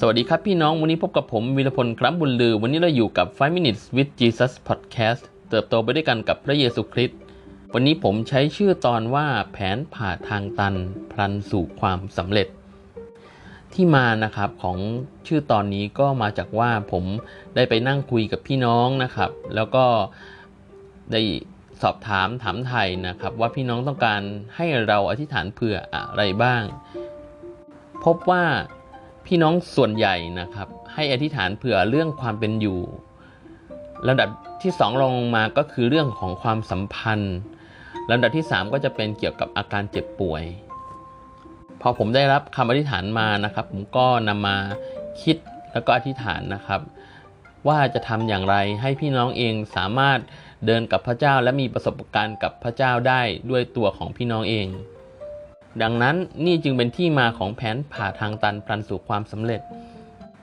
สวัสดีครับพี่น้องวันนี้พบกับผมวีรพลครั้บุญลือ วันนี้เราอยู่กับ 5 minutes with Jesus podcast เติบโตไปด้วยกันกับพระเยซูคริสต์วันนี้ผมใช้ชื่อตอนว่าแผนผ่าทางตันพลันสู่ความสำเร็จ ที่มานะครับของชื่อตอนนี้ก็มาจากว่าผมได้ไปนั่งคุยกับพี่น้องนะครับ แล้วก็ได้สอบถามถามไทยนะครับ ว่าพี่น้องต้องการให้เราอธิษฐานเผื่ออะไรบ้าง พบว่า พี่น้องส่วนใหญ่นะครับ ให้อธิษฐานเผื่อเรื่องความเป็นอยู่ลำดับที่2ลงมาก็คือเรื่องของความสัมพันธ์ลำดับที่ 3 ก็จะเป็นเกี่ยวกับอาการเจ็บป่วย พอผมได้รับคำอธิษฐานมานะครับ ผมก็นำมาคิดแล้วก็อธิษฐานนะครับ ว่าจะทำอย่างไรให้พี่น้องเองสามารถเดินกับพระเจ้าและมีประสบการณ์กับพระเจ้าได้ด้วยตัวของพี่น้องเอง ดังนั้นนี่จึงเป็นที่มาของแผนผ่าทางตันพลันสู่ความสำเร็จ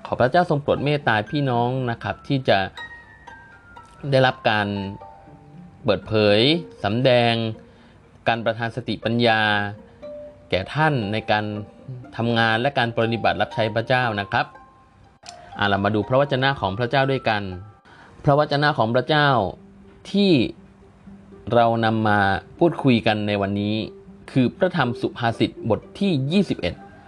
ขอพระเจ้าทรงโปรดเมตตาพี่น้องนะครับ ที่จะได้รับการเปิดเผยสำแดง การประทานสติปัญญา แก่ท่านในการทำงานและการปฏิบัติรับใช้พระเจ้านะครับอ่าเรามาดูพระวจนะของพระเจ้าด้วยกัน พระวจนะของพระเจ้าที่เรานำมาพูดคุยกันในวันนี้ คือพระธรรมสุภาษิตบทที่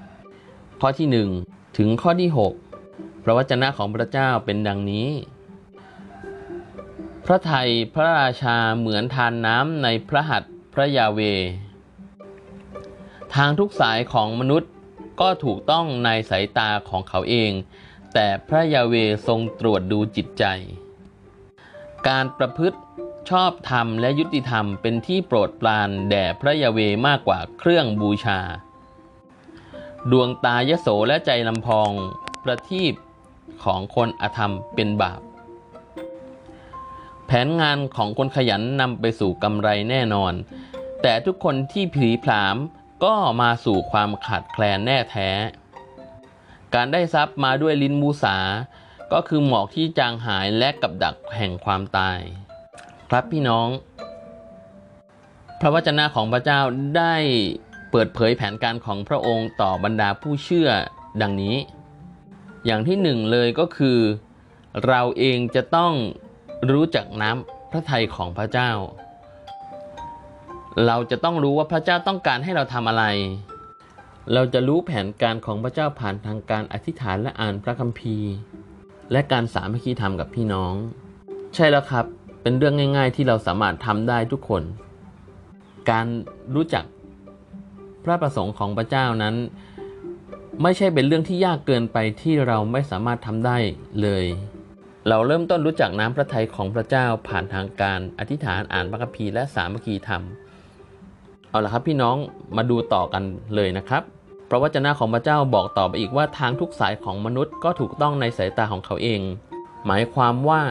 21 ข้อที่ 1 ถึงข้อที่ 6 พระวจนะของพระเจ้าเป็นดังนี้ พระไทยพระราชาเหมือนทานน้ำในพระหัตถ์พระยาเว ทางทุกสายของมนุษย์ก็ถูกต้องในสายตาของเขาเอง แต่พระยาเวทรงตรวจดูจิตใจ การประพฤติ ชอบธรรมและยุติธรรมเป็นที่โปรดปรานแด่พระยาเวมากกว่าเครื่องบูชา ดวงตายโสและใจลำพองประทีปของคนอธรรมเป็นบาป แผนงานของคนขยันนำไปสู่กำไรแน่นอน แต่ทุกคนที่ผีผลามก็มาสู่ความขาดแคลนแน่แท้ การได้ทรัพย์มาด้วยลิ้นมูสา ก็คือหมอกที่จางหายและกับดักแห่งความตาย ครับพี่น้อง พระวจนะของพระเจ้าได้เปิดเผยแผนการของพระองค์ต่อบรรดาผู้เชื่อดังนี้ อย่างที่หนึ่งเลยก็คือ เราเองจะต้องรู้จักน้ำพระทัยของพระเจ้า เราจะต้องรู้ว่าพระเจ้าต้องการให้เราทำอะไร เราจะรู้แผนการของพระเจ้าผ่านทางการอธิษฐานและอ่านพระคัมภีร์ และการสามัคคีธรรมกับพี่น้อง ใช่แล้วครับ เป็นเรื่องง่าย ๆ ที่เราสามารถทำได้ทุกคน การรู้จักพระประสงค์ของพระเจ้านั้น ไม่ใช่เป็นเรื่องที่ยากเกินไปที่เราไม่สามารถทำได้เลย เราเริ่มต้นรู้จักน้ำพระทัยของพระเจ้าผ่านทางการอธิษฐานอ่านพระคัมภีร์และสามัคคีธรรม เอาละครับพี่น้องมาดูต่อกันเลยนะครับพระวจนะของพระเจ้าบอกต่อไปอีกว่าทางทุกสายของมนุษย์ก็ถูกต้องในสายตาของเขาเอง หมายความว่า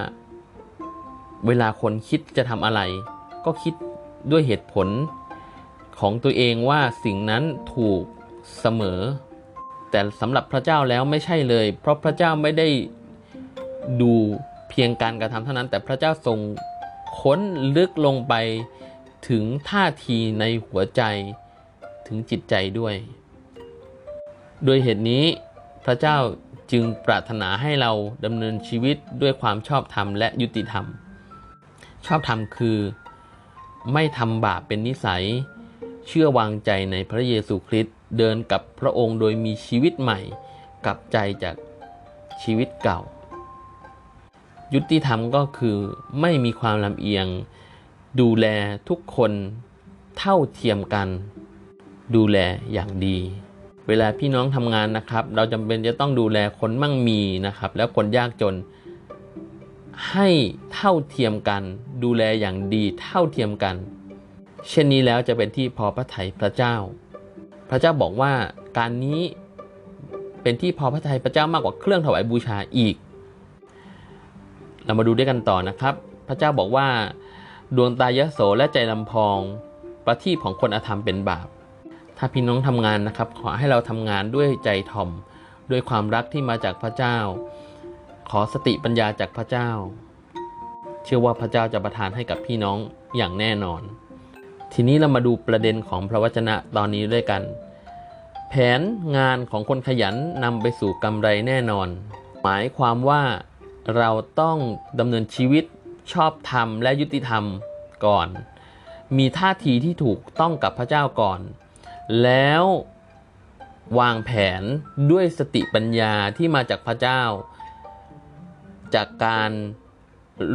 เวลาคนคิดจะทำอะไร ก็คิดด้วยเหตุผลของตัวเองว่าสิ่งนั้นถูกเสมอ แต่สำหรับพระเจ้าแล้วไม่ใช่เลย เพราะพระเจ้าไม่ได้ดูเพียงการกระทำเท่านั้น แต่พระเจ้าทรงค้นลึกลงไปถึงท่าทีในหัวใจถึงจิตใจด้วย โดยเหตุนี้พระเจ้าจึงปรารถนาให้เราดำเนินชีวิตด้วยความชอบธรรมและยุติธรรม ชอบธรรมคือ ไม่ทำบาปเป็นนิสัย เชื่อวางใจในพระเยซูคริสต์เดินกับพระองค์โดยมีชีวิตใหม่กลับใจจากชีวิตเก่า ยุติธรรมก็คือไม่มีความลำเอียง ดูแลทุกคนเท่าเทียมกัน ดูแลอย่างดี เวลาพี่น้องทำงานนะครับ เราจำเป็นจะต้องดูแลคนมั่งมีนะครับ แล้วคนยากจน ให้เท่าเทียมกัน ดูแลอย่างดีเท่าเทียมกัน เช่นนี้แล้วจะเป็นที่พอพระทัยพระเจ้า พระเจ้าบอกว่าการนี้เป็นที่พอพระทัยพระเจ้ามากกว่าเครื่องถวายบูชาอีก เรามาดูด้วยกันต่อนะครับ พระเจ้าบอกว่า ดวงตายโสและใจลำพอง ประทีปของคนอธรรมเป็นบาป ถ้าพี่น้องทำงานนะครับ ขอให้เราทำงานด้วยใจถ่อม ด้วยความรักที่มาจากพระเจ้า ขอสติปัญญาจากพระเจ้า เชื่อว่าพระเจ้าจะประทานให้กับพี่น้องอย่างแน่นอน ทีนี้เรามาดูประเด็นของพระวจนะตอนนี้ด้วยกัน แผนงานของคนขยันนำไปสู่กำไรแน่นอน หมายความว่าเราต้องดำเนินชีวิตชอบธรรมและยุติธรรมก่อน มีท่าทีที่ถูกต้องกับพระเจ้าก่อน แล้ววางแผนด้วยสติปัญญาที่มาจากพระเจ้า จากการ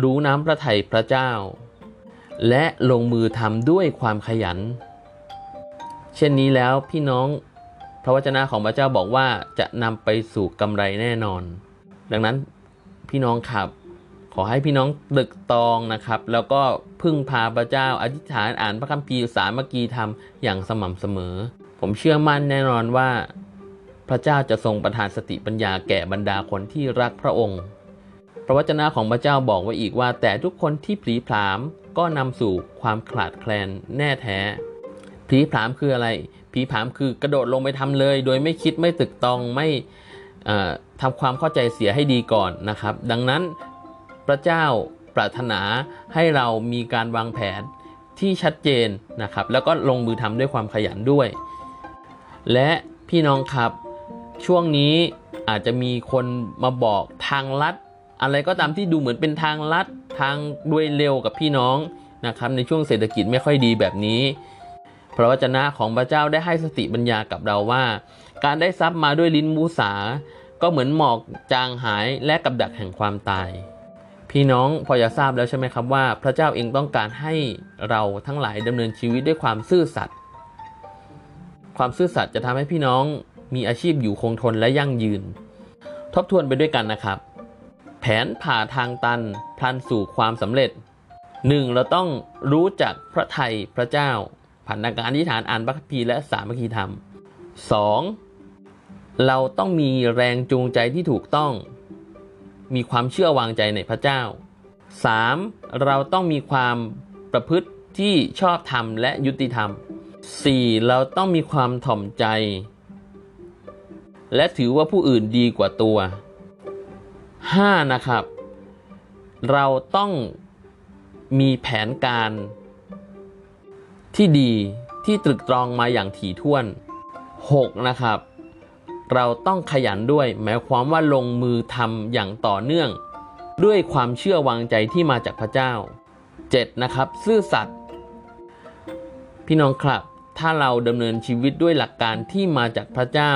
รู้น้ำพระทัยพระเจ้า และลงมือทำด้วยความขยัน เช่นนี้แล้วพี่น้องพระวจนะของพระเจ้าบอกว่าจะนำไปสู่กำไรแน่นอน ดังนั้นพี่น้องครับขอให้พี่น้องตึกตองนะครับ แล้วก็พึ่งพาพระเจ้าอธิษฐานอ่านพระคัมภีร์สามัคคีธรรมอย่างสม่ำเสมอ ผมเชื่อมั่นแน่นอนว่า พระเจ้าจะทรงประทานสติปัญญาแก่บรรดาคนที่รักพระองค์ พระวจนะของพระเจ้าบอกไว้อีกว่า แต่ทุกคนที่ผีผลามก็นำสู่ความขลาดแคลนแน่แท้ผีผลามคืออะไรผีผลามคือกระโดดลงไปทำเลย โดยไม่คิดไม่ตึกตองไม่เอ่อทำความเข้าใจเสียให้ดีก่อนนะครับ ดังนั้นพระเจ้าปรารถนาให้เรามีการวางแผนที่ชัดเจนนะครับ แล้วก็ลงมือทำด้วยความขยันด้วย และพี่น้องครับช่วงนี้อาจจะมีคนมาบอกทางลัด อะไรก็ตามที่ดูเหมือนเป็นทางลัดทางด้วยเร็วกับพี่น้องนะครับในช่วงเศรษฐกิจไม่ค่อยดีแบบนี้ พระวจนะของพระเจ้าได้ให้สติปัญญากับเราว่า การได้ทรัพย์มาด้วยลิ้นมูสา ก็เหมือนหมอกจางหายและกับดักแห่งความตาย พี่น้องพอจะทราบแล้วใช่ไหมครับว่า พระเจ้าเองต้องการให้เราทั้งหลายดำเนินชีวิตด้วยความซื่อสัตย์ความซื่อสัตย์จะทำให้พี่น้องมีอาชีพอยู่คงทนและยั่งยืน ทบทวนไปด้วยกันนะครับ แผนผ่าทางตันพลันสู่ความสำเร็จ 1. เราต้องรู้จักพระไทยพระเจ้า ผ่านการอธิษฐานอ่านพระคัมภีร์และสามัคคีธรรม 2. เราต้องมีแรงจูงใจที่ถูกต้อง มีความเชื่อวางใจในพระเจ้า 3. เราต้องมีความประพฤติที่ชอบธรรมและยุติธรรม 4. เราต้องมีความถ่อมใจ และถือว่าผู้อื่นดีกว่าตัว 5. นะครับ เราต้องมีแผนการที่ดีที่ตรึกตรองมาอย่างถี่ถ้วน 6. นะครับ เราต้องขยันด้วยหมายความว่าลงมือทำอย่างต่อเนื่อง ด้วยความเชื่อวางใจที่มาจากพระเจ้า 7. นะครับ ซื่อสัตย์พี่น้องครับ ถ้าเราดำเนินชีวิตด้วยหลักการที่มาจากพระเจ้า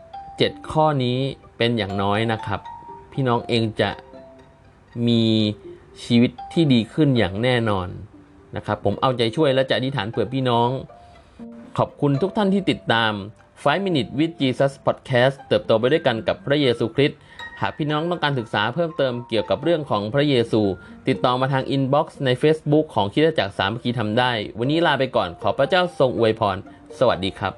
7 ข้อนี้ เป็นอย่างน้อยนะครับ พี่น้องเองจะมีชีวิตที่ดีขึ้นอย่างแน่นอนนะครับ ผมเอาใจช่วยและจะอธิษฐานเผื่อพี่น้อง ขอบคุณทุกท่านที่ติดตาม 5 Minute with Jesus Podcast เติบโตไปด้วยกันกับพระเยซูคริสต์หากพี่น้องต้องการศึกษาเพิ่มเติมเกี่ยวกับเรื่องของพระเยซู ติดต่อมาทาง inbox ใน Facebook ของคริสตจักรสามัคคีธรรมได้ วันนี้ลาไปก่อนขอพระเจ้าทรงอวยพร สวัสดีครับ